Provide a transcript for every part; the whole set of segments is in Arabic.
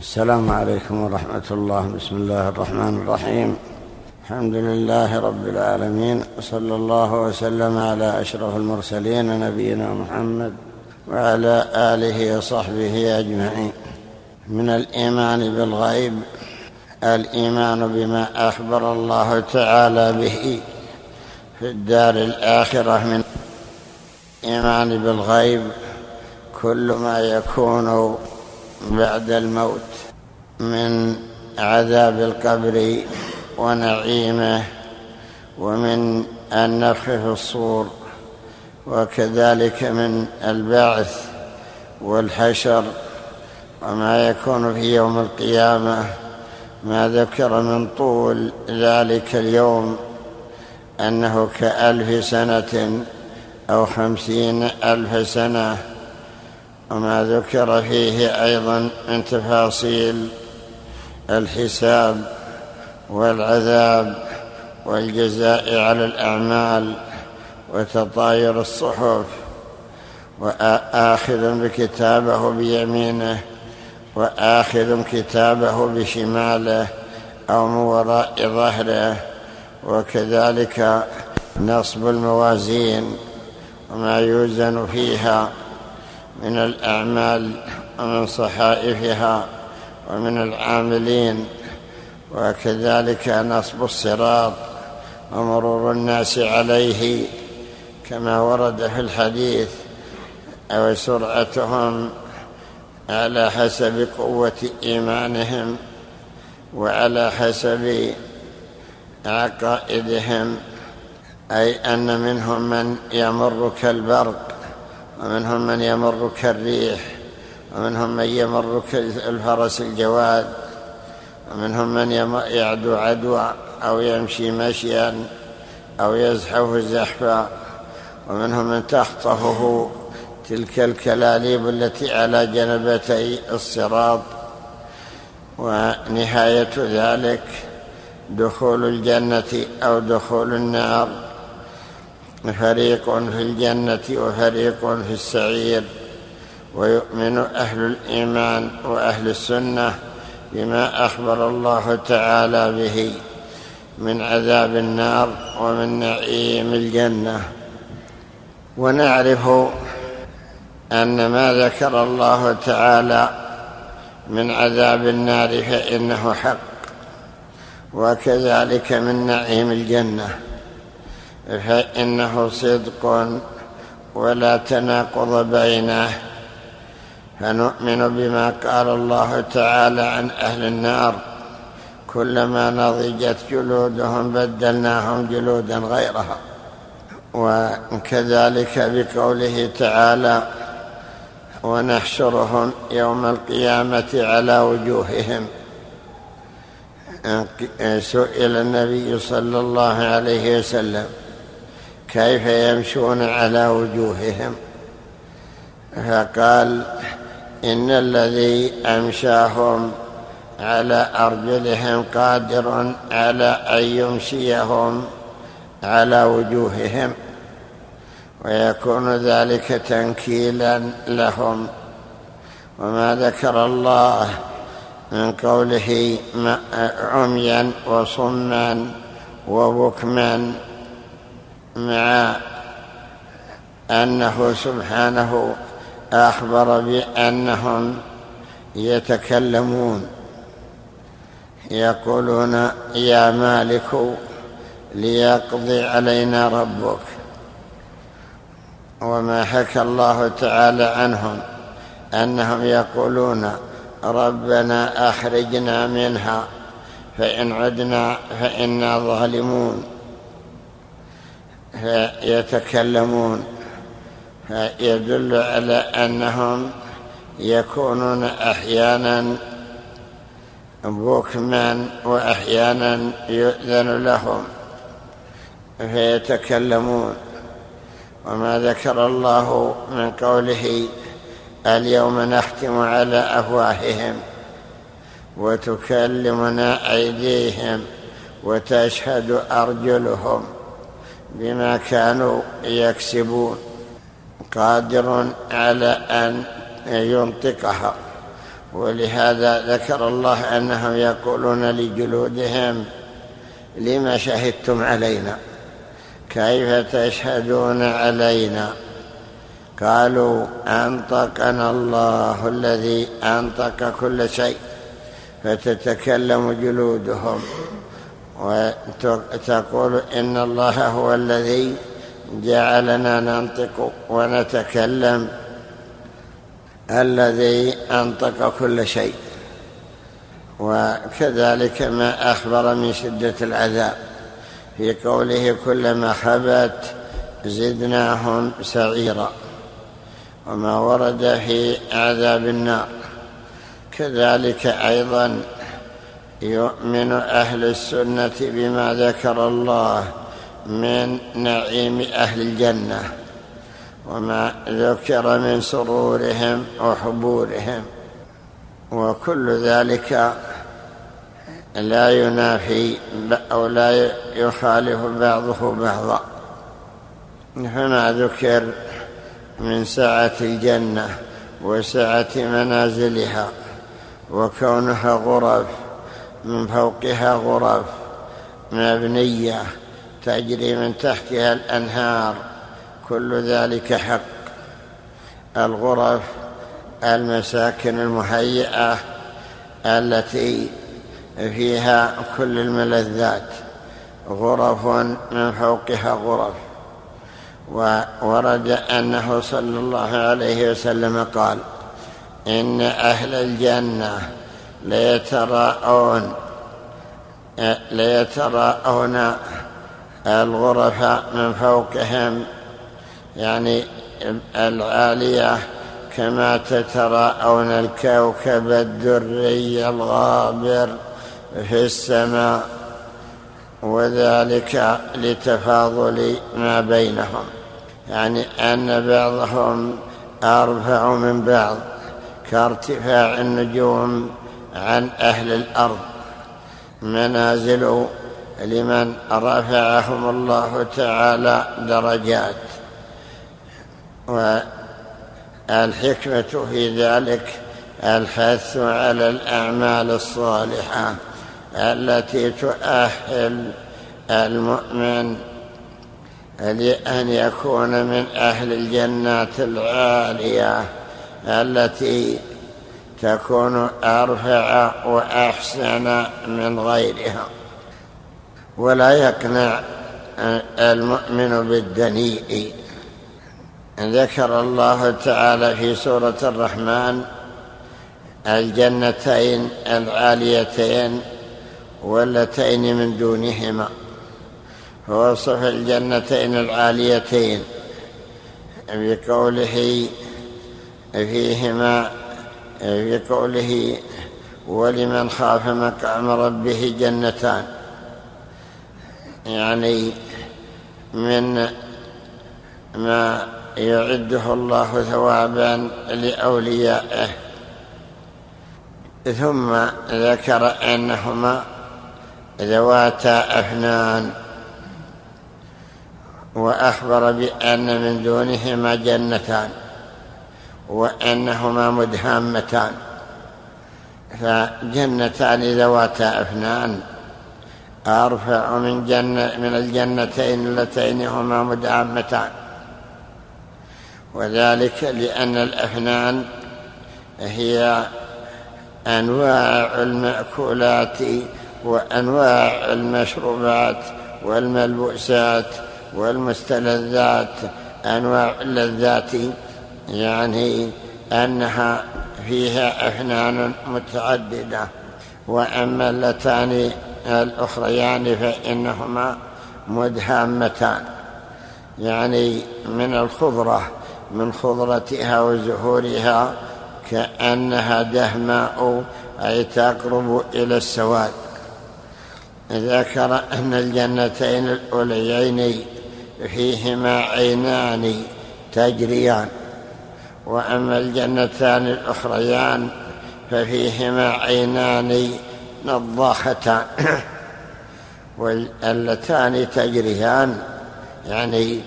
السلام عليكم ورحمة الله. بسم الله الرحمن الرحيم. الحمد لله رب العالمين وصلى الله وسلم على أشرف المرسلين نبينا محمد وعلى آله وصحبه أجمعين. من الإيمان بالغيب الإيمان بما أخبر الله تعالى به في الدار الآخرة من الإيمان بالغيب. كل ما يكون بعد الموت من عذاب القبر ونعيمه ومن النفخ في الصور وكذلك من البعث والحشر وما يكون في يوم القيامة ما ذكر من طول ذلك اليوم أنه كألف سنة أو خمسين ألف سنة وما ذكر فيه أيضا من تفاصيل الحساب والعذاب والجزاء على الأعمال وتطاير الصحف وآخذ بكتابه بيمينه وآخذ كتابه بشماله أو من وراء ظهره وكذلك نصب الموازين وما يوزن فيها من الأعمال ومن صحائفها ومن العاملين وكذلك نصب الصراط ومرور الناس عليه كما ورد في الحديث أو سرعتهم على حسب قوة إيمانهم وعلى حسب عقائدهم أي أن منهم من يمر كالبرق. ومنهم من يمر كالريح ومنهم من يمر كالفرس الجواد ومنهم من يعدو عدوى أو يمشي مشيا أو يزحف زحفا ومنهم من تخطفه تلك الكلاليب التي على جنبتي الصراط. ونهاية ذلك دخول الجنة أو دخول النار. فريق في الجنة وفريق في السعير. ويؤمن أهل الإيمان وأهل السنة بما أخبر الله تعالى به من عذاب النار ومن نعيم الجنة. ونعرف أن ما ذكر الله تعالى من عذاب النار فإنه حق وكذلك من نعيم الجنة. فإنه صدق ولا تناقض بينه. فنؤمن بما قال الله تعالى عن أهل النار. كلما نضجت جلودهم بدلناهم جلودا غيرها. وكذلك بقوله تعالى ونحشرهم يوم القيامة على وجوههم. سئل النبي صلى الله عليه وسلم كيف يمشون على وجوههم؟ فقال إن الذي أمشاهم على أرجلهم قادر على أن يمشيهم على وجوههم ويكون ذلك تنكيلا لهم. وما ذكر الله من قوله عميا وصما وبكما. مع أنه سبحانه أخبر بأنهم يتكلمون. يقولون يا مالك ليقضي علينا ربك. وما حكى الله تعالى عنهم أنهم يقولون ربنا أخرجنا منها فإن عدنا فإنا ظالمون. فيتكلمون فيدل على أنهم يكونون أحيانا بكما وأحيانا يؤذن لهم. فيتكلمون وما ذكر الله من قوله اليوم نختم على أفواههم وتكلمنا أيديهم وتشهد أرجلهم. بما كانوا يكسبون قادر على أن ينطقها. ولهذا ذكر الله أنهم يقولون لجلودهم لما شهدتم علينا؟ كيف تشهدون علينا? قالوا أنطقنا الله الذي أنطق كل شيء فتتكلم جلودهم. وتقول إن الله هو الذي جعلنا ننطق ونتكلم الذي أنطق كل شيء. وكذلك ما أخبر من شدة العذاب. في قوله كلما خبت زدناهم سعيرا. وما ورد في عذاب النار. كذلك أيضا يؤمن أهل السنة بما ذكر الله من نعيم أهل الجنة وما ذكر من سرورهم وحبورهم وكل ذلك لا ينافي أو لا يخالف بعضه بعضا. فما ذكر من سعة الجنة وسعة منازلها وكونها غرف من فوقها غرف مبنية تجري من تحتها الأنهار. كل ذلك حق. الغرف المساكن المهيئة التي فيها كل الملذات. غرف من فوقها غرف. وورد أنه صلى الله عليه وسلم قال إن أهل الجنة ليتراءون ليتراءون الغرف من فوقهم يعني العالية كما تتراءون الكوكب الدري الغابر في السماء وذلك لتفاضل ما بينهم يعني أن بعضهم أرفع من بعض كارتفاع النجوم عن أهل الأرض. منازل لمن رفعهم الله تعالى درجات. والحكمة في ذلك الحث على الأعمال الصالحة التي تؤهل المؤمن لأن يكون من أهل الجنات العالية التي تكون أرفع وأحسن من غيرها. ولا يقنع المؤمن بالدنيء. ذكر الله تعالى في سورة الرحمن الجنتين العاليتين واللتين من دونهما. فوصف الجنتين العاليتين بقوله فيهما بقوله ولمن خاف مقام ربه جنتان. يعني من ما يعده الله ثوابا لأوليائه. ثم ذكر أنهما ذواتا أفنان. وأخبر بأن من دونهما جنتان. وأنهما مدهامتان. فجنتان ذواتا أفنان. أرفع من جنة من الجنتين اللتين هما مدهامتان. وذلك لأن الأفنان هي أنواع المأكولات وأنواع المشروبات والملبوسات والمستلذات أنواع اللذات يعني أنها فيها أفنان متعددة وأما اللتان الأخريان فإنهما مدهامتان. يعني من الخضرة من خضرتها وزهورها كأنها دهماء أي تقرب إلى السواد. ذكر أن الجنتين الأوليين فيهما عينان تجريان. وأما الجنتان الأخريان ففيهما عينان نضاختان واللتان تجريان يعني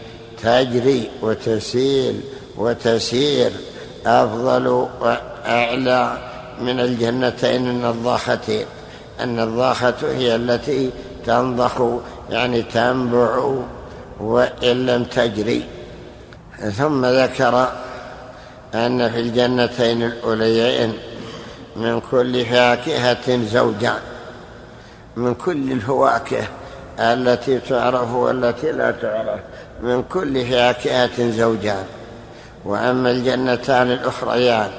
تجري وتسيل وتسير أفضل وأعلى من الجنتين النضاختين النضاخة هي التي تنضخ يعني تنبع وإن لم تجري. ثم ذكر أن في الجنتين الأوليين من كل فاكهة زوجان من كل الفواكه التي تعرف والتي لا تعرف من كل فاكهة زوجان وأما الجنتان الأخريان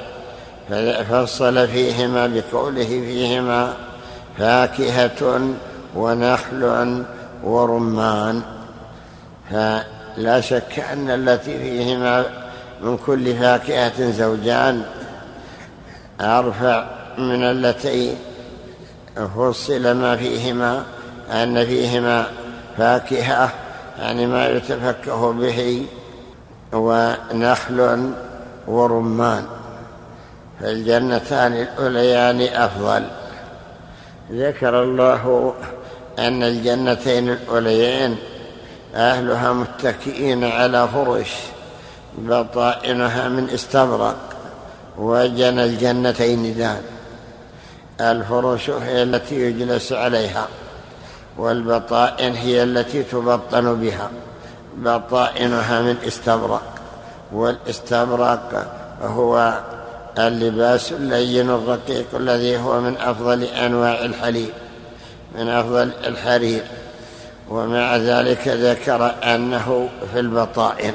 فصل فيهما بقوله فيهما فاكهة ونخل ورمان. فلا شك أن التي فيهما من كل فاكهة زوجان أرفع من التي فصل ما فيهما أن فيهما فاكهة يعني ما يتفكه به ونخل ورمان. فالجنتان الأوليان أفضل. ذكر الله أن الجنتين الأوليين أهلها متكئين على فرش. بطائنها من استبرق وجنى الجنتين دان الفرش هي التي يجلس عليها والبطائن هي التي تبطن بها. بطائنها من استبرق والاستبرق هو اللباس اللين الرقيق الذي هو من أفضل أنواع الحليب من أفضل الحرير. ومع ذلك ذكر أنه في البطائن.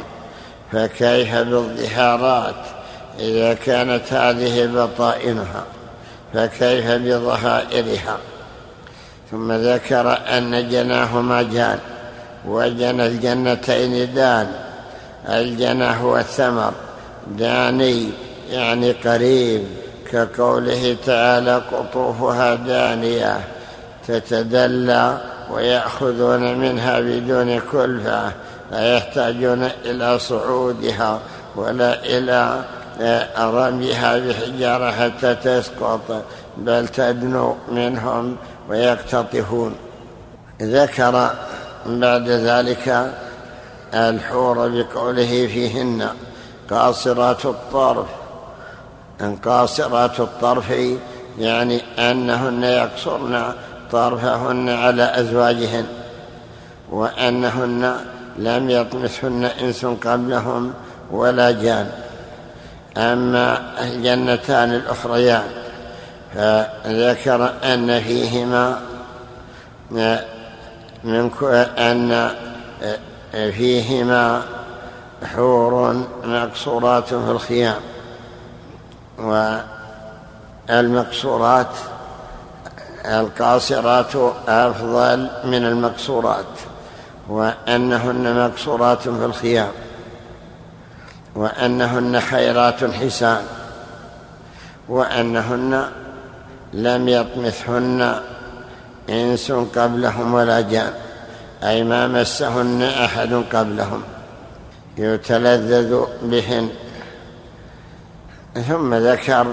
فكيف بالظهارات؟ إذا كانت هذه بطائنها فكيف بظهائرها؟ ثم ذكر أن جناهما جان وجنى الجنتين دان. الجنى هو الثمر داني يعني قريب كقوله تعالى قطوفها دانية تتدلى ويأخذون منها بدون كلفة. لا يحتاجون إلى صعودها ولا إلى رميها بحجارة حتى تسقط بل تدنو منهم ويقتطفون. ذكر بعد ذلك الحور بقوله فيهن قاصرات الطرف. قاصرات الطرف يعني أنهن يقصرن طرفهن على أزواجهن وأنهن لم يطمثهن إنس قبلهم ولا جان. أما الجنتان الأخريان فذكر أن فيهما من أن فيهما حور مقصورات في الخيام. والمقصورات القاصرات أفضل من المقصورات. وأنهن مقصورات في الخيام وأنهن خيرات حسان وأنهن لم يطمثهن إنس قبلهم ولا جان أي ما مسهن أحد قبلهم. يتلذذ بهن. ثم ذكر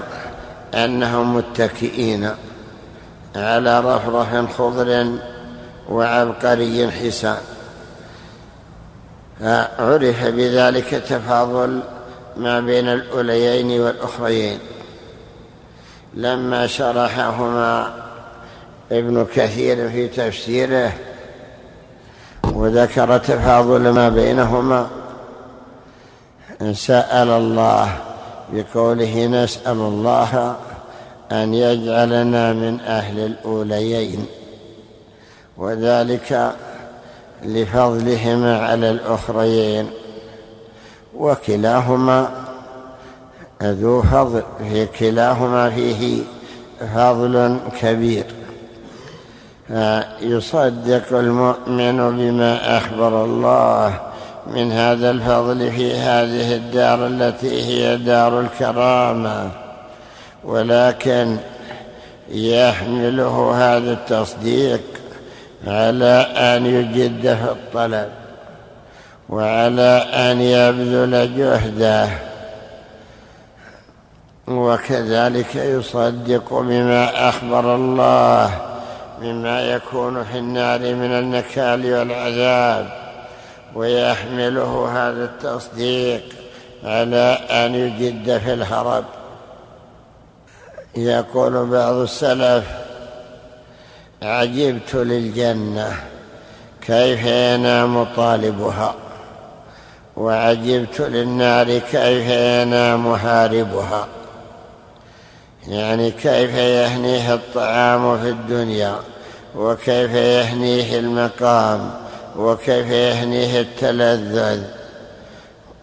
أنهم متكئين على رفرف خضر وعبقري حسان. فعرف بذلك تفاضل ما بين الأوليين والأخريين. لما شرحهما ابن كثير في تفسيره وذكر تفاضل ما بينهما سأل الله بقوله نسأل الله أن يجعلنا من أهل الأوليين. وذلك لفضلهما على الأخريين وكلاهما ذو فضل في كلاهما فيه فضل كبير. يصدق المؤمن بما أخبر الله من هذا الفضل في هذه الدار التي هي دار الكرامة ولكن يحمله هذا التصديق على أن يجد في الطلب وعلى أن يبذل جهده وكذلك يصدق بما أخبر الله مما يكون في النار من النكال والعذاب ويحمله هذا التصديق على أن يجد في الهرب يقول بعض السلف عجبت للجنة كيف ينام طالبها؟ وعجبت للنار كيف ينام هاربها؟ يعني كيف يهنيه الطعام في الدنيا؟ وكيف يهنيه المقام؟ وكيف يهنيه التلذذ؟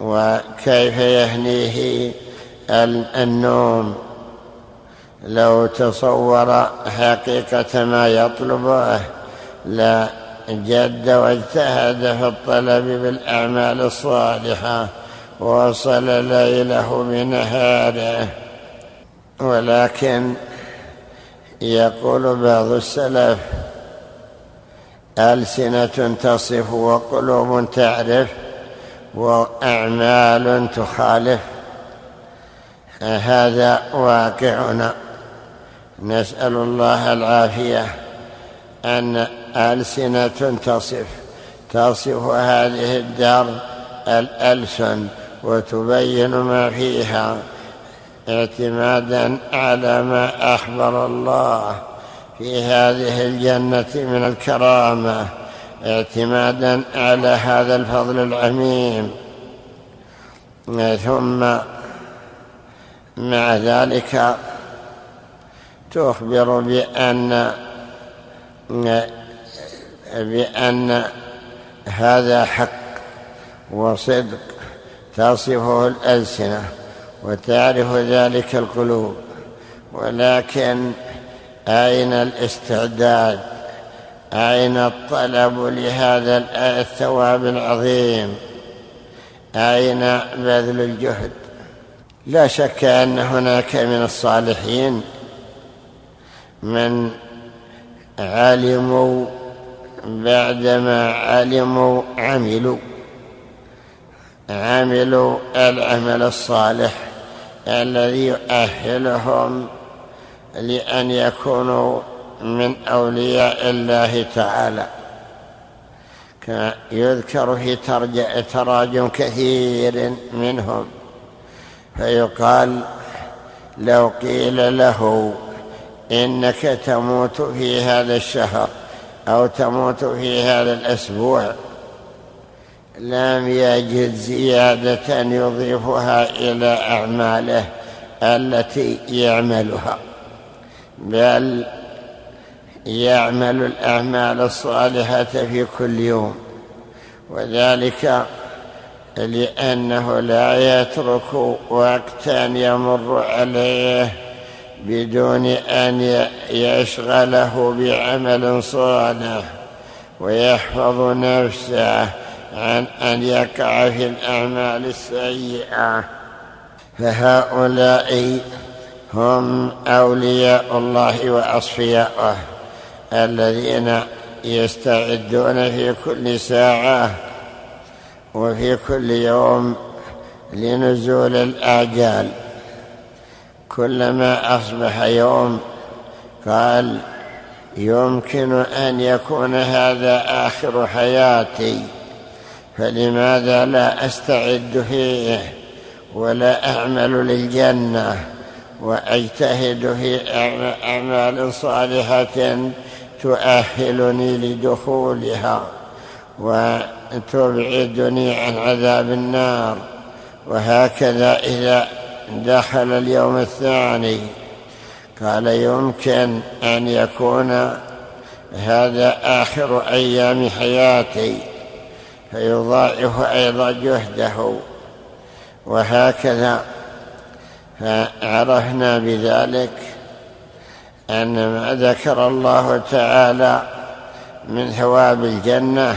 وكيف يهنيه النوم؟ لو تصور حقيقة ما يطلبه لا جد واجتهد في الطلب بالأعمال الصالحة وصل ليله بنهاره ولكن يقول بعض السلف ألسنة تصف وقلوب تعرف وأعمال تخالف. هذا واقعنا. نسأل الله العافية أن ألسنة تصف تصف هذه الدار الألسن وتبين ما فيها اعتمادا على ما أخبر الله في هذه الجنة من الكرامة اعتمادا على هذا الفضل العميم. ثم مع ذلك تخبر بأن بأن هذا حق وصدق تصفه الألسنة وتعرف ذلك القلوب ولكن أين الاستعداد؟ أين الطلب لهذا الثواب العظيم؟ أين بذل الجهد؟ لا شك أن هناك من الصالحين من علموا بعدما علموا عملوا. عملوا العمل الصالح الذي يؤهلهم لأن يكونوا من أولياء الله تعالى. يذكر في تراجم كثير منهم فيقال لو قيل له إنك تموت في هذا الشهر أو تموت في هذا الأسبوع. لم يجد زيادة يضيفها إلى أعماله التي يعملها بل يعمل الأعمال الصالحة في كل يوم وذلك لأنه لا يترك وقتا يمر عليه بدون أن يشغله بعمل صالح ويحفظ نفسه عن أن يقع في الأعمال السيئة. فهؤلاء هم أولياء الله وأصفياؤه الذين يستعدون في كل ساعة وفي كل يوم لنزول الآجال. كلما أصبح يوم قال يمكن أن يكون هذا آخر حياتي فلماذا لا أستعد فيه ولا أعمل للجنة وأجتهد في أعمال صالحة تؤهلني لدخولها وتبعدني عن عذاب النار وهكذا إذا دخل اليوم الثاني. قال يمكن أن يكون هذا آخر أيام حياتي. فيضاعف أيضا جهده. وهكذا. فعرفنا بذلك أن ما ذكر الله تعالى من ثواب الجنة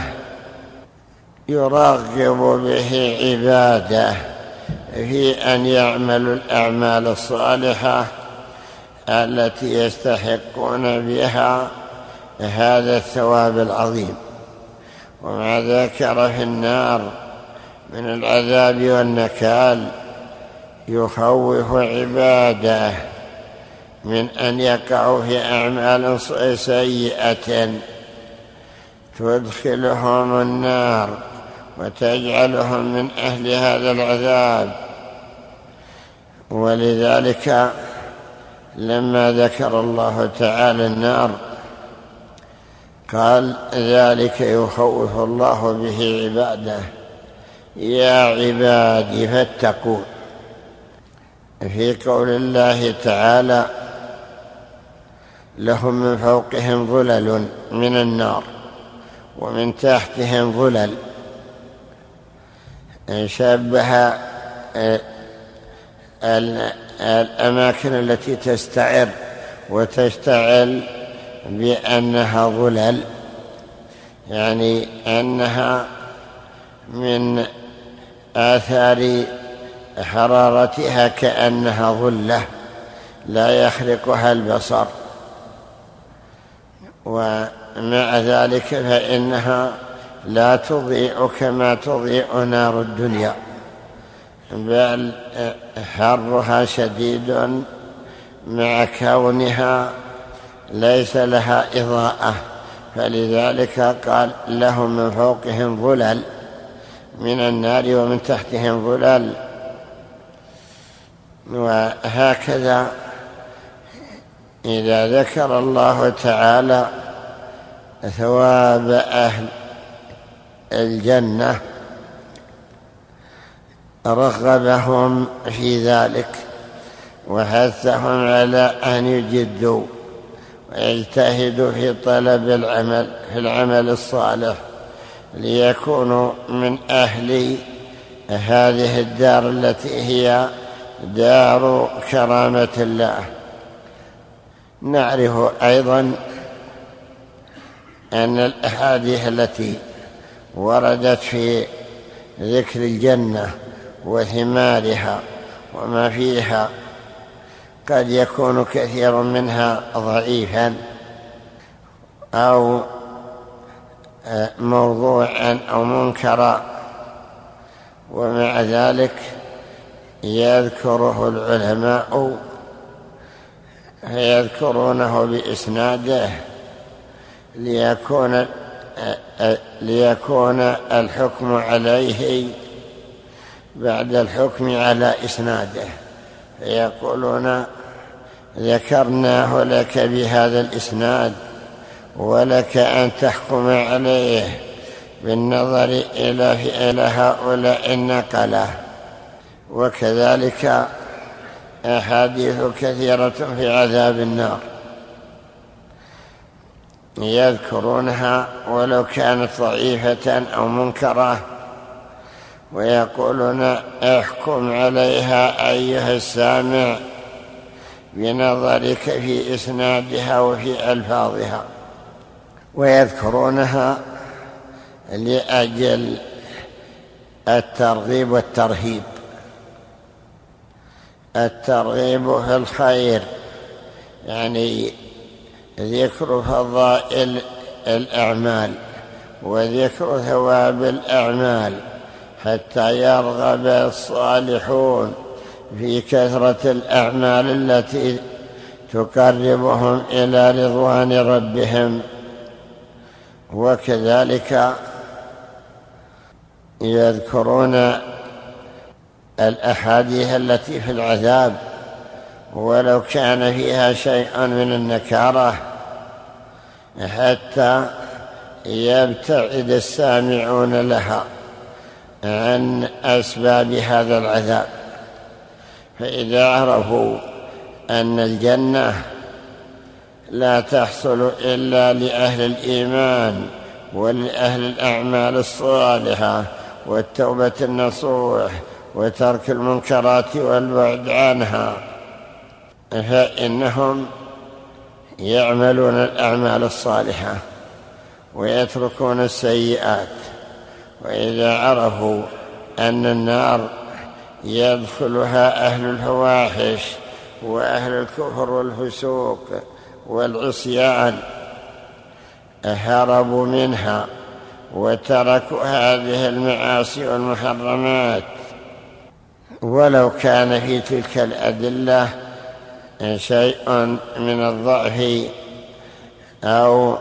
يرغب به عباده. في أن يعملوا الأعمال الصالحة التي يستحقون بها هذا الثواب العظيم. وما ذكر في النار من العذاب والنكال يخوف عباده من أن يقعوا في أعمال سيئة تدخلهم النار. وتجعلهم من أهل هذا العذاب. ولذلك لما ذكر الله تعالى النار قال ذلك يخوف الله به عباده. يا عبادي فاتقون. في قول الله تعالى لهم من فوقهم ظلل من النار ومن تحتهم ظلل شبه آه، الأماكن التي تستعر وتشتعل بأنها ظلل يعني أنها من آثار حرارتها كأنها ظلة لا يخرقها البصر ومع ذلك فإنها لا تضيء كما تضيء نار الدنيا. بل حرها شديد مع كونها ليس لها إضاءة. فلذلك قال لهم من فوقهم ظلل من النار ومن تحتهم ظلال وهكذا إذا ذكر الله تعالى ثواب أهل الجنة رغبهم في ذلك وحثهم على أن يجدوا ويجتهدوا في طلب العمل في العمل الصالح ليكونوا من أهل هذه الدار التي هي دار كرامة الله. نعرف أيضا أن الأحاديث التي وردت في ذكر الجنة وثمارها وما فيها قد يكون كثير منها ضعيفا أو موضوعا أو منكرا. ومع ذلك يذكره العلماء فيذكرونه بإسناده ليكون ليكون الحكم عليه بعد الحكم على إسناده. فيقولون ذكرناه لك بهذا الإسناد ولك أن تحكم عليه بالنظر إلى إلى هؤلاء النقلة. وكذلك أحاديث كثيرة في عذاب النار. يذكرونها ولو كانت ضعيفة أو منكرة ويقولون احكم عليها أيها السامع بنظرك في إسنادها وفي ألفاظها. ويذكرونها لأجل الترغيب والترهيب. الترغيب في الخير يعني ذكر فضائل الأعمال وذكر ثواب الأعمال حتى يرغب الصالحون في كثرة الأعمال التي تقربهم إلى رضوان ربهم. وكذلك يذكرون الأحاديث التي في العذاب ولو كان فيها شيء من النكارة حتى يبتعد السامعون لها عن أسباب هذا العذاب. فإذا عرفوا أن الجنة لا تحصل إلا لأهل الإيمان ولأهل الأعمال الصالحة والتوبة النصوح وترك المنكرات والبعد عنها. فإنهم يعملون الأعمال الصالحة ويتركون السيئات وإذا عرفوا أن النار يدخلها أهل الفواحش وأهل الكفر والفسوق والعصيان هربوا منها وتركوا هذه المعاصي والمحرمات. ولو كان في تلك الأدلة شيء من الضعف أو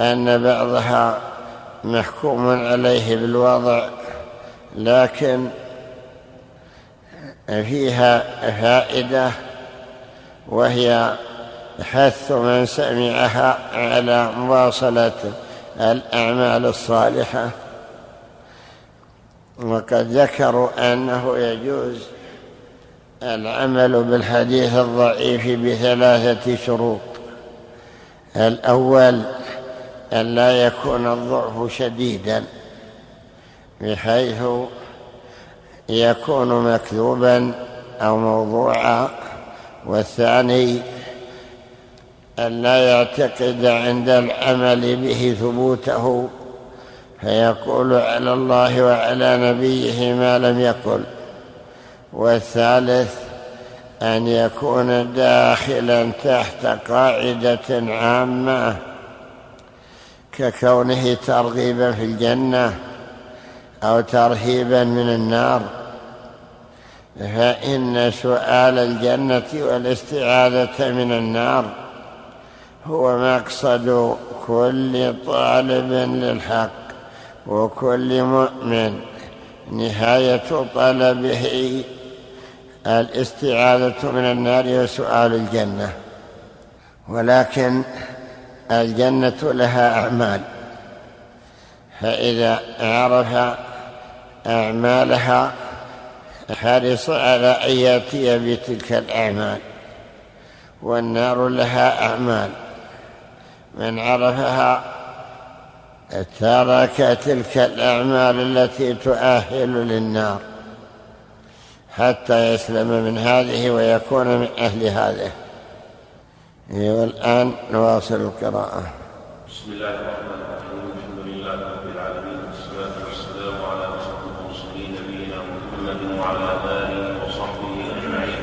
أن بعضها محكوم عليه بالوضع لكن فيها فائدة وهي حث من سمعها على مواصلة الأعمال الصالحة. وقد ذكروا أنه يجوز العمل بالحديث الضعيف بثلاثة شروط. الأول أن لا يكون الضعف شديدا بحيث يكون مكذوبا أو موضوعا. والثاني أن لا يعتقد عند العمل به ثبوته فيقول على الله وعلى نبيه ما لم يقل. والثالث أن يكون داخلا تحت قاعدة عامة ككونه ترغيبا في الجنة أو ترهيبا من النار. فإن سؤال الجنة والاستعاذة من النار هو مقصد كل طالب للحق وكل مؤمن. نهاية طلبه الاستعاذة من النار وسؤال الجنة. ولكن الجنة لها أعمال. فإذا عرف أعمالها حرص على أن يأتي بتلك الأعمال. والنار لها أعمال. من عرفها ترك تلك الأعمال التي تؤهل للنار. حتى يسلم من هذه ويكون من أهل هذه. والآن نواصل القراءة. بسم الله الرحمن الرحيم الحمد لله رب العالمين والصلاة والسلام على أشرف المرسلين نبينا محمد وعلى آله وصحبه أجمعين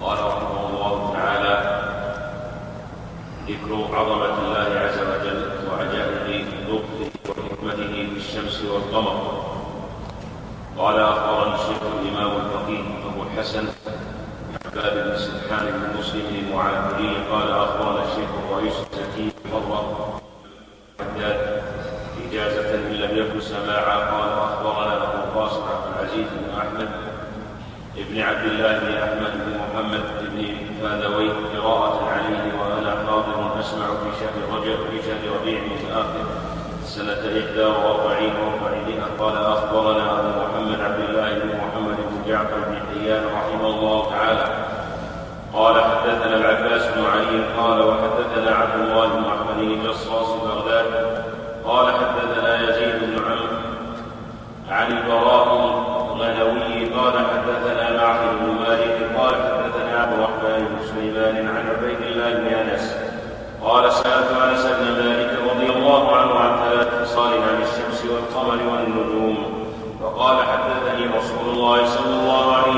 قال رحمه الله تعالى ذكر عظمة الله عز وجل وعجائب لطفه وحكمته في الشمس والقمر قال أخبرني الشيخ الإمام الفقيه أبو الحسن عباد بن سبحان بن مسلم المعافري قال أخبرنا الشيخ الرئيس الزكي مرة حداد إجازة إن لم يكن سماعا قال أخبرنا أبو القاسم عبد العزيز بن أحمد ابن عبد الله بن أحمد بن محمد بن فاذوي قراءة عليه وأنا حاضر أسمع في شهر رجب في شهر ربيع الآخر سنة إحدى وأربعين وأربعمائة. قال أخبرنا أبو محمد عبد الله بن محمد بن جعفر بن حيان رحمه الله تعالى قال حدثنا العباس بن علي قال وحدثنا عبد الله بن أحمد بن جصاص بغداد قال حدثنا يزيد بن عمرو عن البراء الغنوي قال حدثنا معقل بن مالك قال حدثنا عبد الرحمن بن سليمان عن عبيد الله بن أنس قال سألت أنس بن مالك رضي الله عنه عن ثلاث خصال عن الشمس والقمر والنجوم فقال حدثني رسول الله صلى الله عليه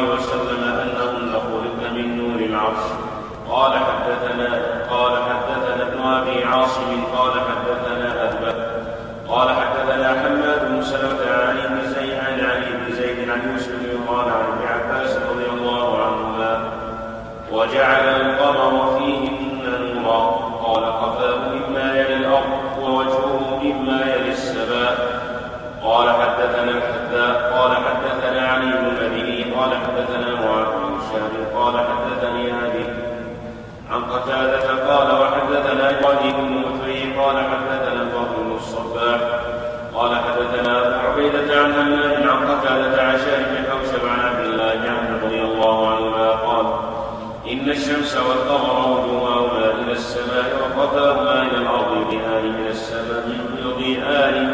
قال حدثنا قال حدثنا ابن أبي عاصم قال حدثنا اثبت قال حدثنا حماد بن سلمة عن ابن زيد عن علي بن زيد عن يوسف بن عن ابن عباس رضي الله عنهما وجعل القمر فيهن نورا قال قفاه مما يلي الأرض ووجهه مما يلي السماء قال حدثنا الحداء قال حدثنا علي بن المديني قال حدثنا معاذ بن قال حدثني عن قتادة قال وحدثنا إبراهيم بن مطري قال حدثنا الفضل بن الصباح قال حدثنا أبو عبيدة عن همام عن قتادة عن شارب حوشب عن عبد الله بن رضي الله عنهما قال إن الشمس والقمر وجوههما إلى السماء وقفاهما إلى الأرض يضيئان من السماء يضيئان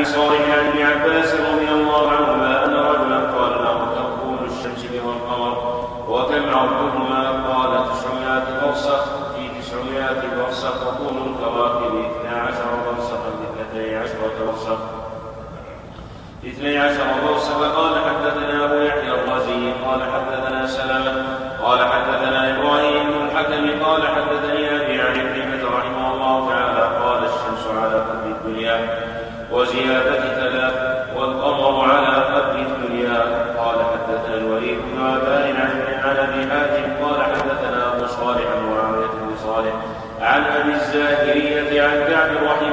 أبي صالح عن ابن عباس رضي الله عنهما أن رجلا قال له تقول الشمس والقمر وكم عرضهما؟ قال تسعمائة فرسخ في تسعمائة فرسخ تقول الكواكب اثنا عشر فرسخا باثنتي عشرة فرسخ اثني عشر فرسخ قال حدثنا أبو يحيى الرازي. قال حدثنا سلامة. قال حدثنا إبراهيم بن الحكم. قال حدثني وزيادة ثلاث والقمر على قدر الدنيا. قال حدثنا الوليد بن عبان عن أبي حاتم قال حدثنا أبو صالح وعمرو بن صالح عن أبي الزاهرية عن كعب رحمه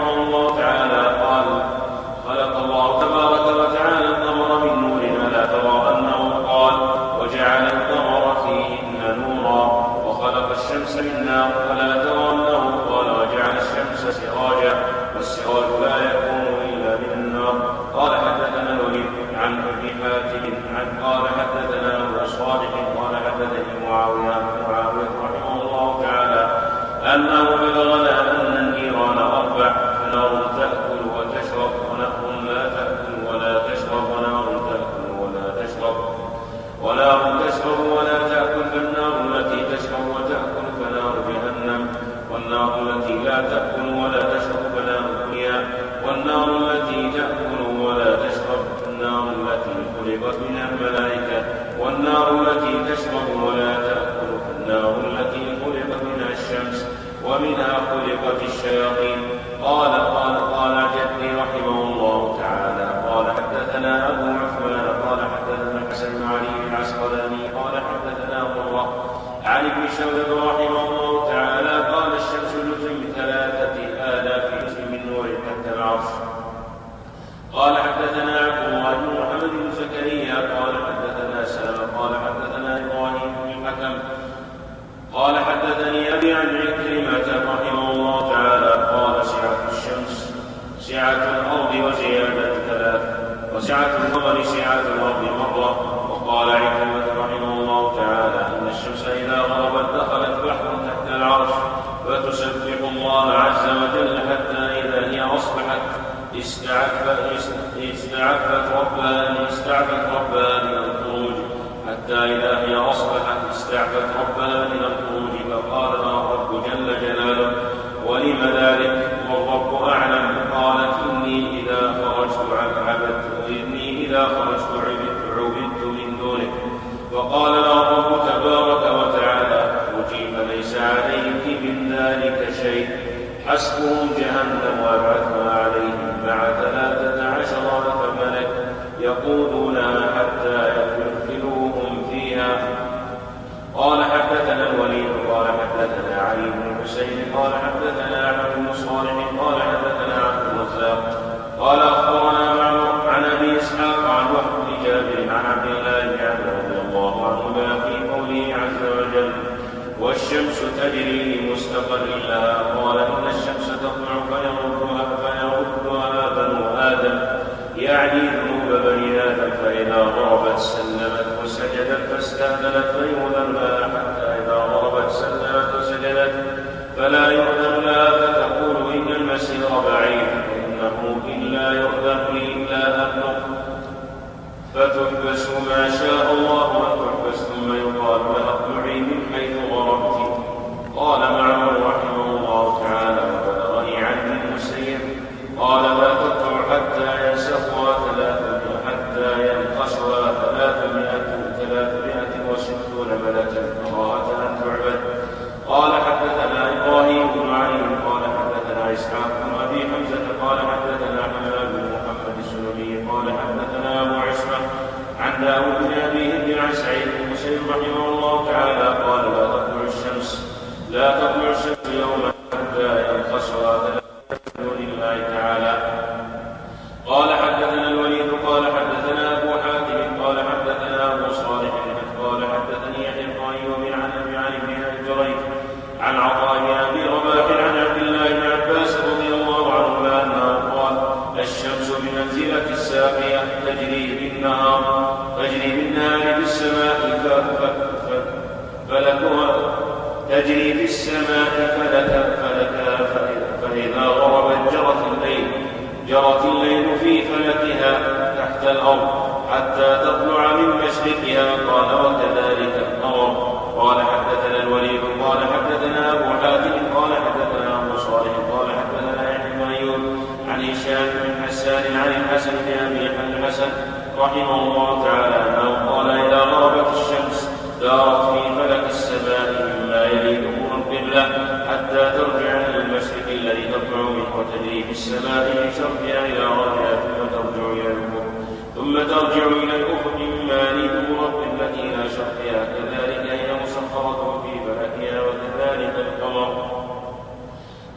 يليق القبلة حتى ترجع إلى المشرق الذي تطلع منه وتجري في السماء من شرقها إلى غربها ثم ترجع إلى الأفق ثم ترجع إلى الأفق مما يليق القبلة إلى شرقها كذلك هي مسخرة في فلكها وكذلك القمر.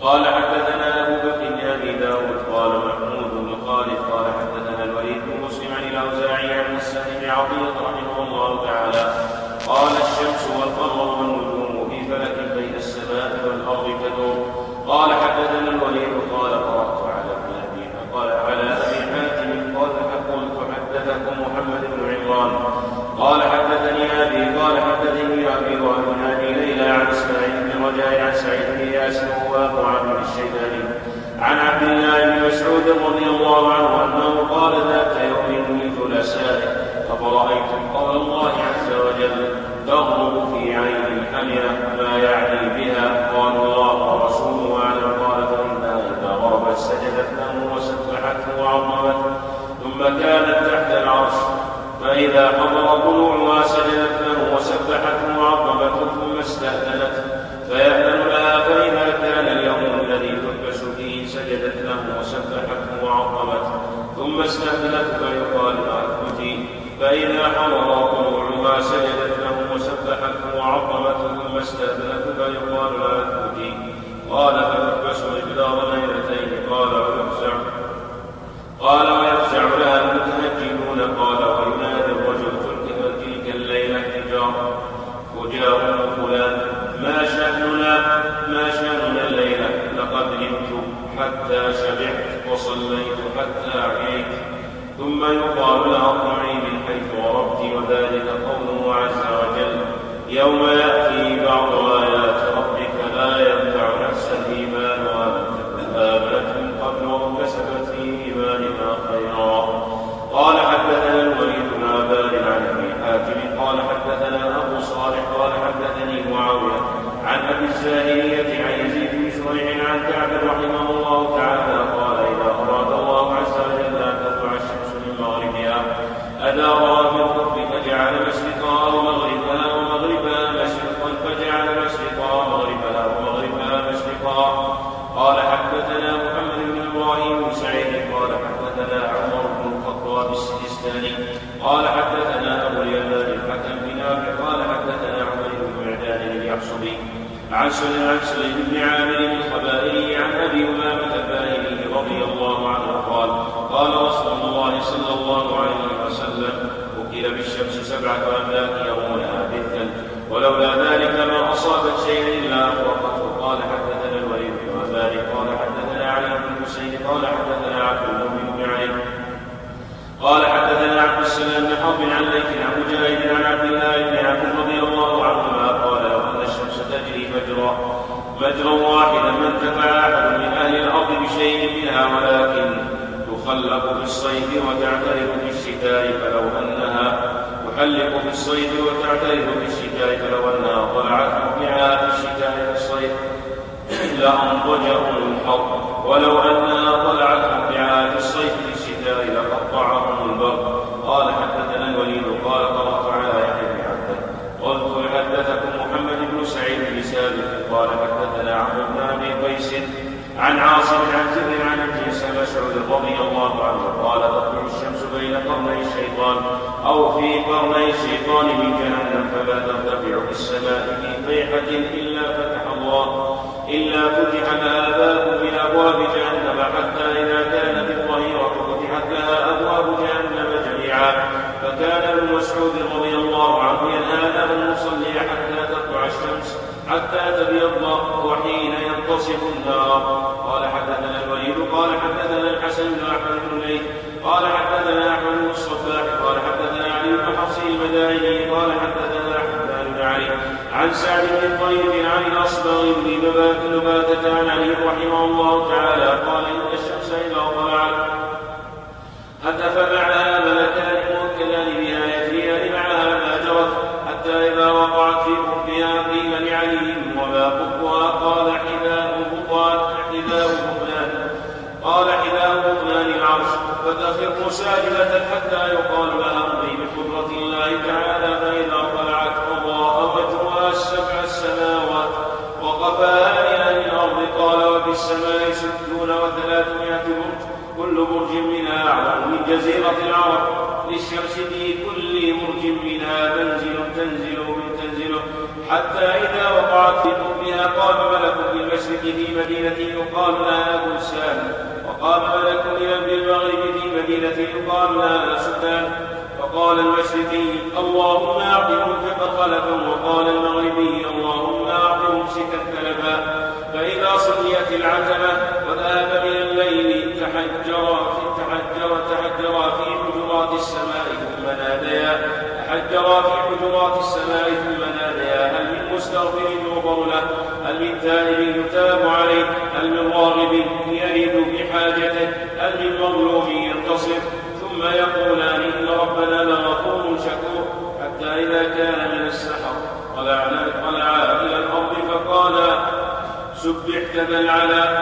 قال رضي الله عنه أنه قال ذات يوم من ثلاثاء أفرأيتم؟ قول الله عز وجل تغرب في عين الحمية ما يعني بها. قالوا الله ورسوله أعلم. قال فإنها إذا غربت سجدت له وسبحته وعظمته ثم كانت تحت العرش. فإذا حضر طلوعها سجدت له وسبحته وعظمته ثم استأذنت فيأذن لها فإذا كان اليوم الذي تلبس فيه سجدت له وعظمته ثم استأذنت فيقال أثبتي فإذا حضر طلوعها سجدت له وسبحته وعظمته ثم استأذنت فيقال أثبتي حتى شبعت وصليت حتى عييت ثم يقال لها اطلعي من حيث غربت وذلك قوله عز وجل. يوم يأتي بعض عن سليم بن عامر الخبائري عن أبي أمامة الباهلي رضي الله عنه قال قال رسول الله صلى الله عليه وسلم وكل بالشمس سبعة املاك يرونها بالثلج ولولا ذلك ما اصابت شيئا الا اخرقته قال حدثنا الوليد بن عباد قال حدثنا علي بن الحسين قال حدثنا عبد المؤمن بن علي قال حدثنا عبد السلام بن حرب عن ليث عن مجاهد عن عبد الله بن عبد رضي الله عنهما قال لو ان الشمس تجري مجرى مجرا واحدا ما انتفع احد من أهل الأرض بشيء منها ولكن تخلق في الصيف وتعترف في الشتاء فلو انها تحلق في الصيف وتعترف في الشتاء فلو انها طلعت بها في الشتاء في الصيف لانضجهم الحر ولو انها طلعت بها في الصيف في الشتاء لقطعهم البر قال حدثنا الوليد قال قرات على يحيى بن عبده. قلت حدثكم محمد بن سعيد بن ثابت؟ قال حدثنا عمرو بن أبي قيس عن عاصم عن زر عن ابن مسعود رضي الله عنه. قال تطلع الشمس بين قرني الشيطان أو في قرني الشيطان من جهنم فلا ترتفع في السماء في صيحه إلا فتح الله إلا فتح لها ينتصف النار. قال حدثنا الوليد قال حدثنا الحسن بن أحمد بن ليث قال حدثنا أحمد بن الصفاح قال حدثنا علي بن حفص المدائني قال حدثنا حبان بن علي عن سعد بن طيب عن الاصبغ بن خلفا وقال المغربي اللهم أعط ممسكا تلفا فإذا صليت العتمة وذهب من الليل تحجر تحجر تحجر في حجرات السماء ثم ناديا تحجر في حجرات السماء ثم ناديا هل من مستغفر يغفر له؟ هل من تائب يتاب عليه؟ هل من راغب يرد بحاجته؟ هل من مظلوم ينتصر؟ ثم يقولان بل على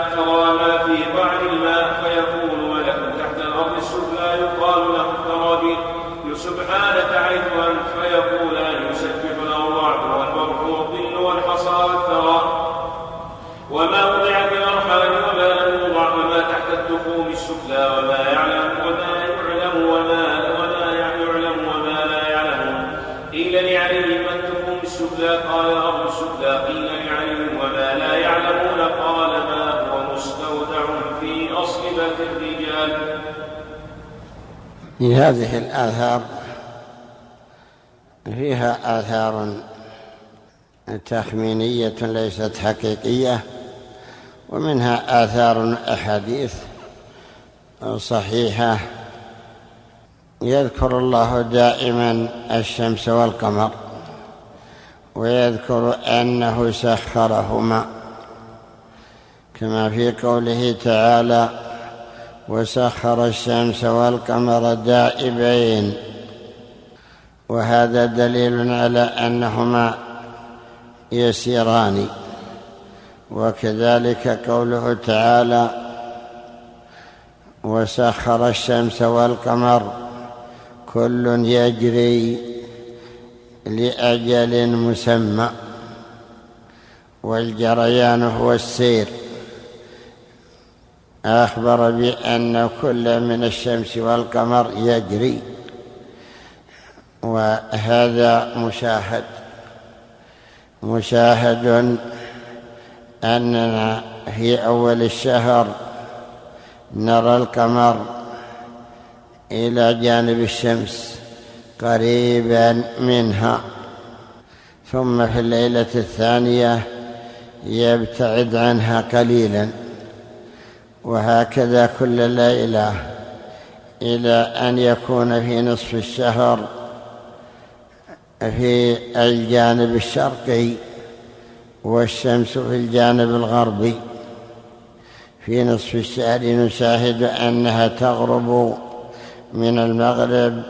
هذه الآثار فيها آثار تخمينية ليست حقيقية ومنها آثار أحاديث صحيحة. يذكر الله دائما الشمس والقمر ويذكر أنه سخرهما. كما في قوله تعالى وسخر الشمس والقمر دائبين. وهذا دليل على أنهما يسيران. وكذلك قوله تعالى وسخر الشمس والقمر كل يجري لأجل مسمى. والجريان هو السير. أخبر بأن كل من الشمس والقمر يجري وهذا مشاهد. مشاهد أننا في أول الشهر نرى القمر إلى جانب الشمس قريبا منها ثم في الليلة الثانية يبتعد عنها قليلا. وهكذا كل ليله إلى أن يكون في نصف الشهر في الجانب الشرقي والشمس في الجانب الغربي. في نصف الشهر نشاهد أنها تغرب من المغرب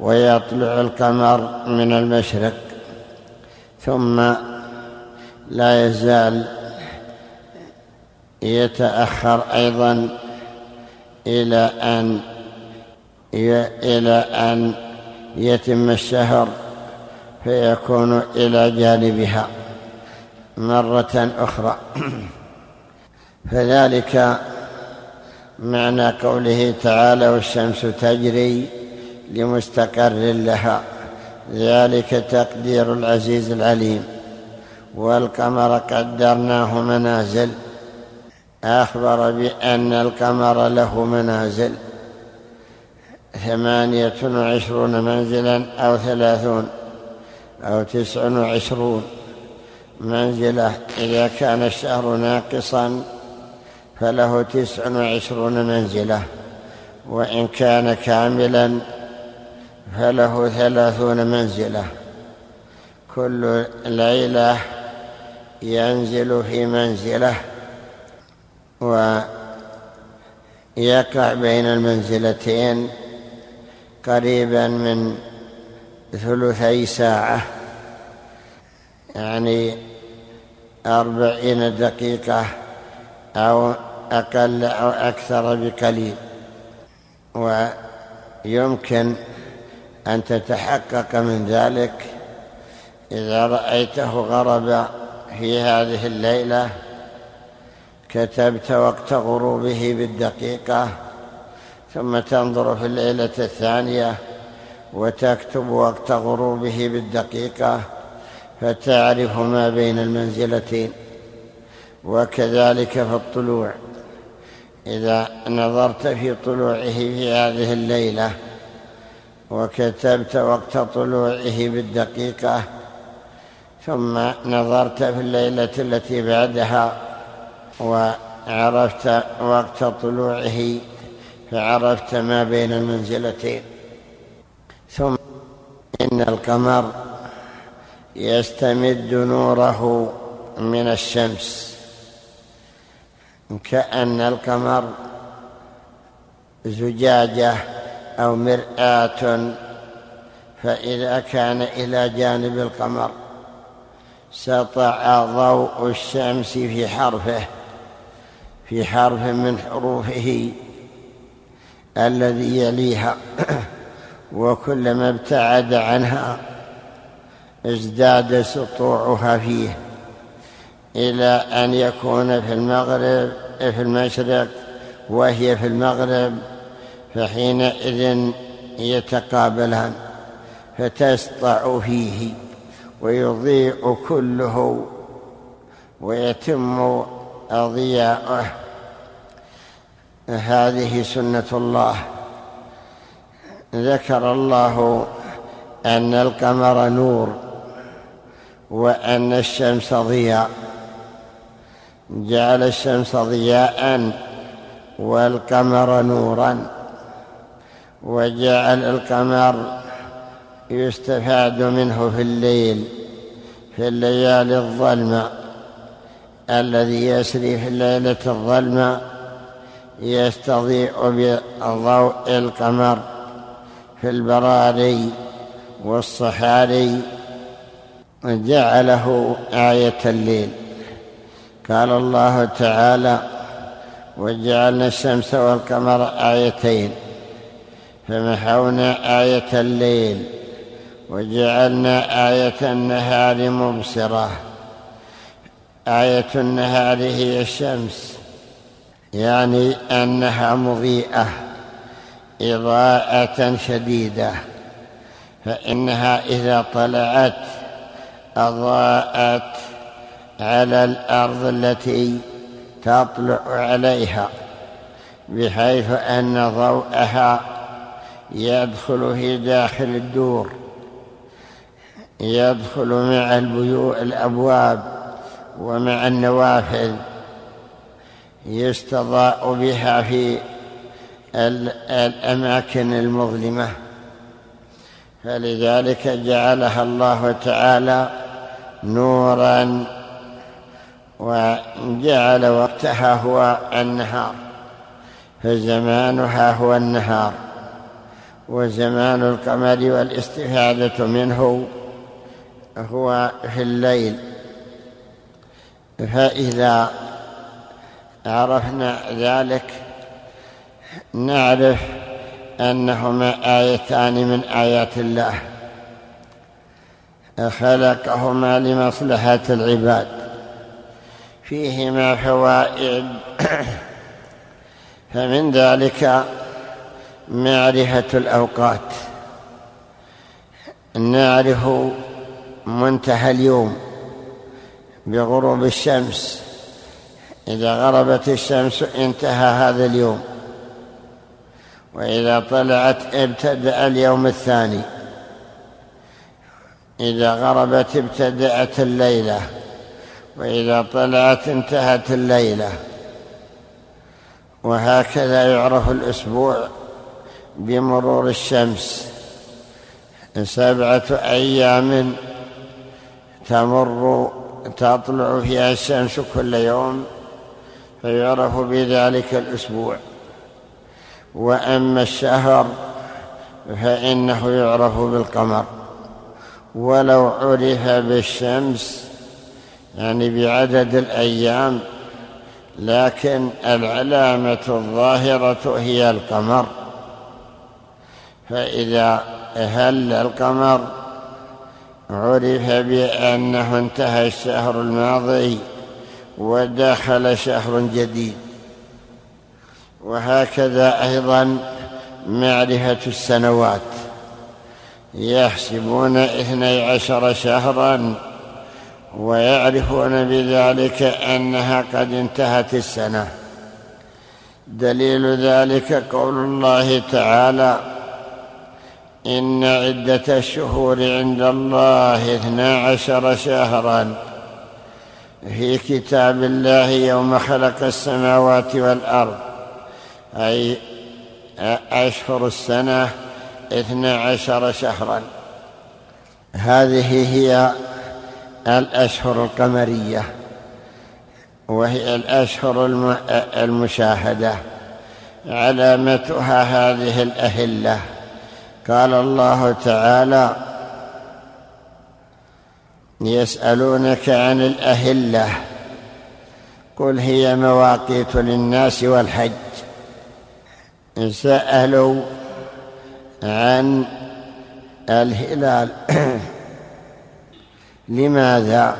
ويطلع القمر من المشرق ثم لا يزال يتأخر أيضا إلى أن إلى أن يتم الشهر فيكون إلى جانبها مرة أخرى. فذلك معنى قوله تعالى والشمس تجري لمستقر لها ذلك تقدير العزيز العليم. والقمر قدرناه منازل. أخبر بأن القمر له منازل ثمانية وعشرون منزلا أو ثلاثون أو تسع وعشرون منزلة. إذا كان الشهر ناقصا فله تسع وعشرون منزلة وإن كان كاملا فله ثلاثون منزلة. كل ليلة ينزل في منزلة. ويقع بين المنزلتين قريبا من ثلثي ساعة يعني أربعين دقيقة أو أقل أو أكثر بقليل. ويمكن أن تتحقق من ذلك إذا رأيته غرب في هذه الليلة كتبت وقت غروبه بالدقيقة ثم تنظر في الليلة الثانية وتكتب وقت غروبه بالدقيقة فتعرف ما بين المنزلتين. وكذلك في الطلوع. إذا نظرت في طلوعه في هذه الليلة وكتبت وقت طلوعه بالدقيقة ثم نظرت في الليلة التي بعدها وعرفت وقت طلوعه فعرفت ما بين المنزلتين. ثم إن القمر يستمد نوره من الشمس. كأن القمر زجاجة أو مرآة فإذا كان إلى جانب القمر سطع ضوء الشمس في حرفه. في حرف من حروفه الذي يليها. وكلما ابتعد عنها ازداد سطوعها فيه إلى أن يكون في المغرب في المشرق وهي في المغرب فحينئذ يتقابلان فتسطع فيه ويضيء كله ويتم ضياؤه هذه سنة الله. ذكر الله أن القمر نور وأن الشمس ضياء. جعل الشمس ضياء والقمر نورا. وجعل القمر يستفاد منه في الليل في الليالي الظلمة. الذي يسري في الليلة الظلمة يستضيء بضوء القمر في البراري والصحاري. جعله آية الليل. قال الله تعالى وجعلنا الشمس والقمر آيتين. فمحونا آية الليل. وجعلنا آية النهار مبصرة. آية هي الشمس يعني أنها مضيئة إضاءة شديدة فإنها إذا طلعت أضاءت على الأرض التي تطلع عليها بحيث أن ضوءها يدخل في داخل الدور يدخل مع البيوء الأبواب. ومع النوافذ يستضاء بها في الأماكن المظلمة. فلذلك جعلها الله تعالى نورا وجعل وقتها هو النهار فزمانها هو النهار وزمان القمر والاستفادة منه هو في الليل. فإذا عرفنا ذلك نعرف أنهما آيتان من آيات الله. خلقهما لمصلحة العباد. فيهما فوائد. فمن ذلك معرفة الأوقات. نعرف منتهى اليوم. بغروب الشمس. إذا غربت الشمس انتهى هذا اليوم. وإذا طلعت ابتدأ اليوم الثاني. إذا غربت ابتدأت الليلة. وإذا طلعت انتهت الليلة. وهكذا يعرف الأسبوع بمرور الشمس. سبعة أيام تمر تطلع فيها الشمس كل يوم فيعرف بذلك الأسبوع. وأما الشهر فإنه يعرف بالقمر. ولو عرف بالشمس يعني بعدد الأيام لكن العلامة الظاهرة هي القمر. فإذا هل القمر عرف بأنه انتهى الشهر الماضي ودخل شهر جديد. وهكذا أيضا معرفة السنوات. يحسبون اثني عشر شهرا ويعرفون بذلك أنها قد انتهت السنة. دليل ذلك قول الله تعالى إن عدة الشهور عند الله اثنا عشر شهرا. في كتاب الله يوم خلق السماوات والأرض أي أشهر السنة اثنا عشر شهرا. هذه هي الأشهر القمرية وهي الأشهر المشاهدة علامتها هذه الأهلة. قال الله تعالى يسألونك عن الأهلة قل هي مواقيت للناس والحج. سألوا عن الهلال. لماذا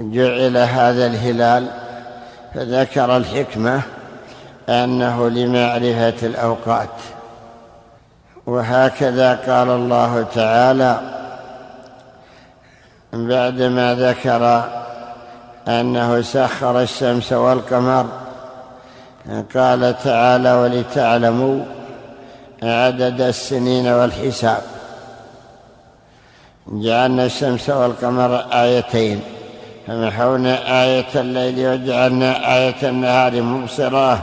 جعل هذا الهلال؟ فذكر الحكمة أنه لمعرفة الأوقات. وهكذا قال الله تعالى بعدما ذكر أنه سخر الشمس والقمر قال تعالى ولتعلموا عدد السنين والحساب جعلنا الشمس والقمر آيتين فمحونا آية الليل وجعلنا آية النهار مبصرة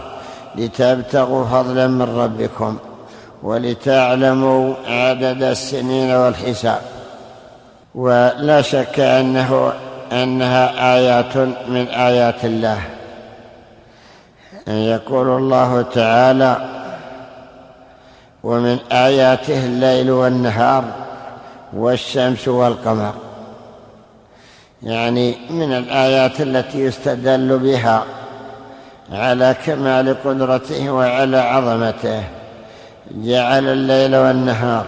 لتبتغوا فضلا من ربكم. ولتعلموا عدد السنين والحساب. ولا شك أنه أنها آيات من آيات الله. يقول الله تعالى ومن آياته الليل والنهار والشمس والقمر. يعني من الآيات التي يستدل بها على كمال قدرته وعلى عظمته. جعل الليل والنهار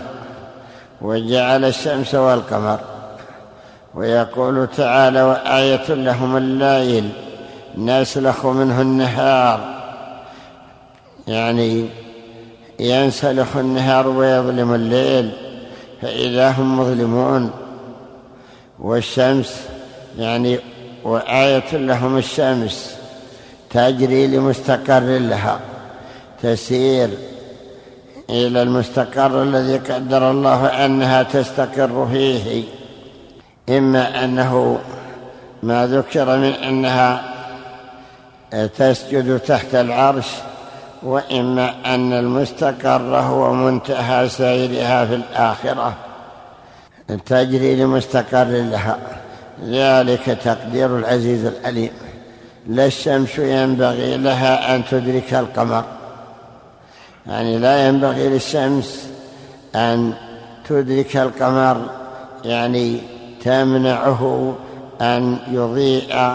وجعل الشمس والقمر ويقول تعالى وآية لهم الليل نسلخ منه النهار. يعني ينسلخ النهار ويظلم الليل فإذا هم مظلمون. والشمس يعني وآية لهم الشمس تجري لمستقر لها تسير إلى المستقر الذي قدر الله أنها تستقر فيه. إما أنه ما ذكر من أنها تسجد تحت العرش وإما أن المستقر هو منتهى سيرها في الآخرة. تجري لمستقر لها. ذلك تقدير العزيز العليم لا الشمس ينبغي لها أن تدرك القمر. يعني لا ينبغي للشمس أن تدرك القمر يعني تمنعه أن يضيء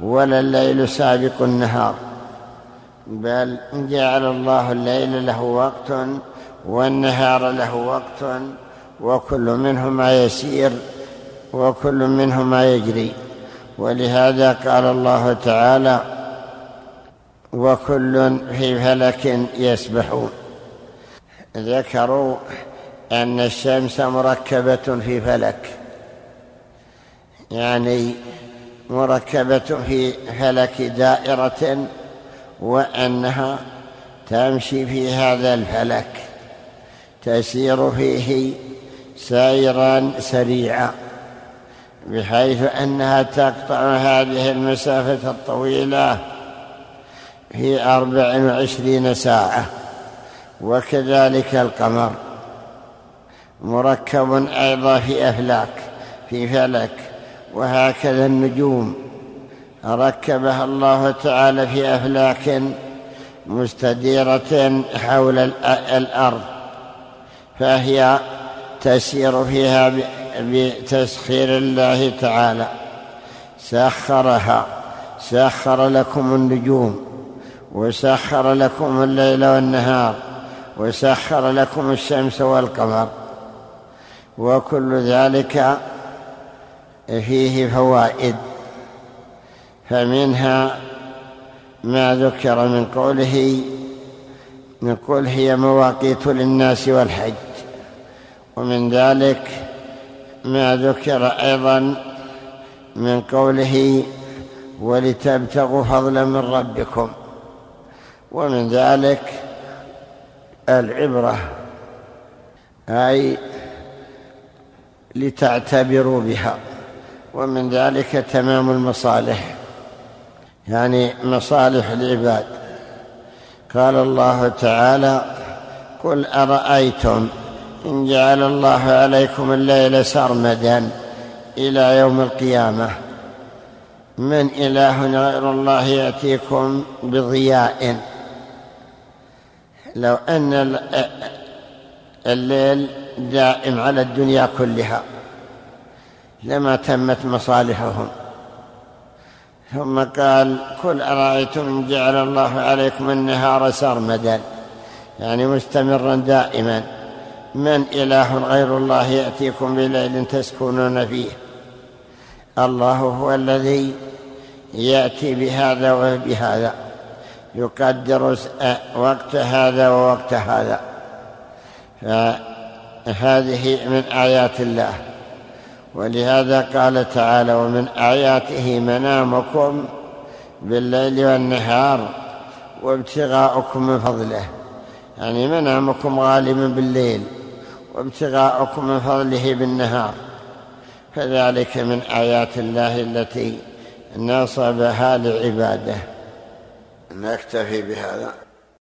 ولا الليل سابق النهار. بل جعل الله الليل له وقت والنهار له وقت وكل منهما يسير وكل منهما يجري. ولهذا قال الله تعالى وكل في فلك يسبحون. ذكروا أن الشمس مركبة في فلك. يعني مركبة في فلك دائرة وأنها تمشي في هذا الفلك. تسير فيه سيرا سريعا بحيث أنها تقطع هذه المسافة الطويلة في أربع وعشرين ساعة وكذلك القمر. مركب أيضا في أفلاك في فلك وهكذا النجوم. ركبها الله تعالى في أفلاك مستديرة حول الأرض فهي تسير فيها بتسخير الله تعالى. سخرها سخر لكم النجوم. وسخر لكم الليل والنهار وسخر لكم الشمس والقمر وكل ذلك فيه فوائد فمنها ما ذكر من قوله نقول هي مواقيت للناس والحج ومن ذلك ما ذكر أيضا من قوله ولتبتغوا فضلا من ربكم ومن ذلك العبرة أي لتعتبروا بها ومن ذلك تمام المصالح يعني مصالح العباد. قال الله تعالى قل أرأيتم إن جعل الله عليكم الليل سرمدا إلى يوم القيامة من إله غير الله يأتيكم بضياء؟ لو أن الليل دائم على الدنيا كلها لما تمت مصالحهم. ثم قال قل أرأيتم إن جعل الله عليكم النهار سرمدا؟ يعني مستمرا دائما. من إله غير الله يأتيكم بليل تسكنون فيه؟ الله هو الذي يأتي بهذا وبهذا. يقدر وقت هذا ووقت هذا. فهذه من آيات الله. ولهذا قال تعالى ومن آياته منامكم بالليل والنهار وابتغاؤكم من فضله. يعني منامكم غالبا بالليل وابتغاؤكم من فضله بالنهار. فذلك من آيات الله التي نصبها لعباده. نكتفي بهذا.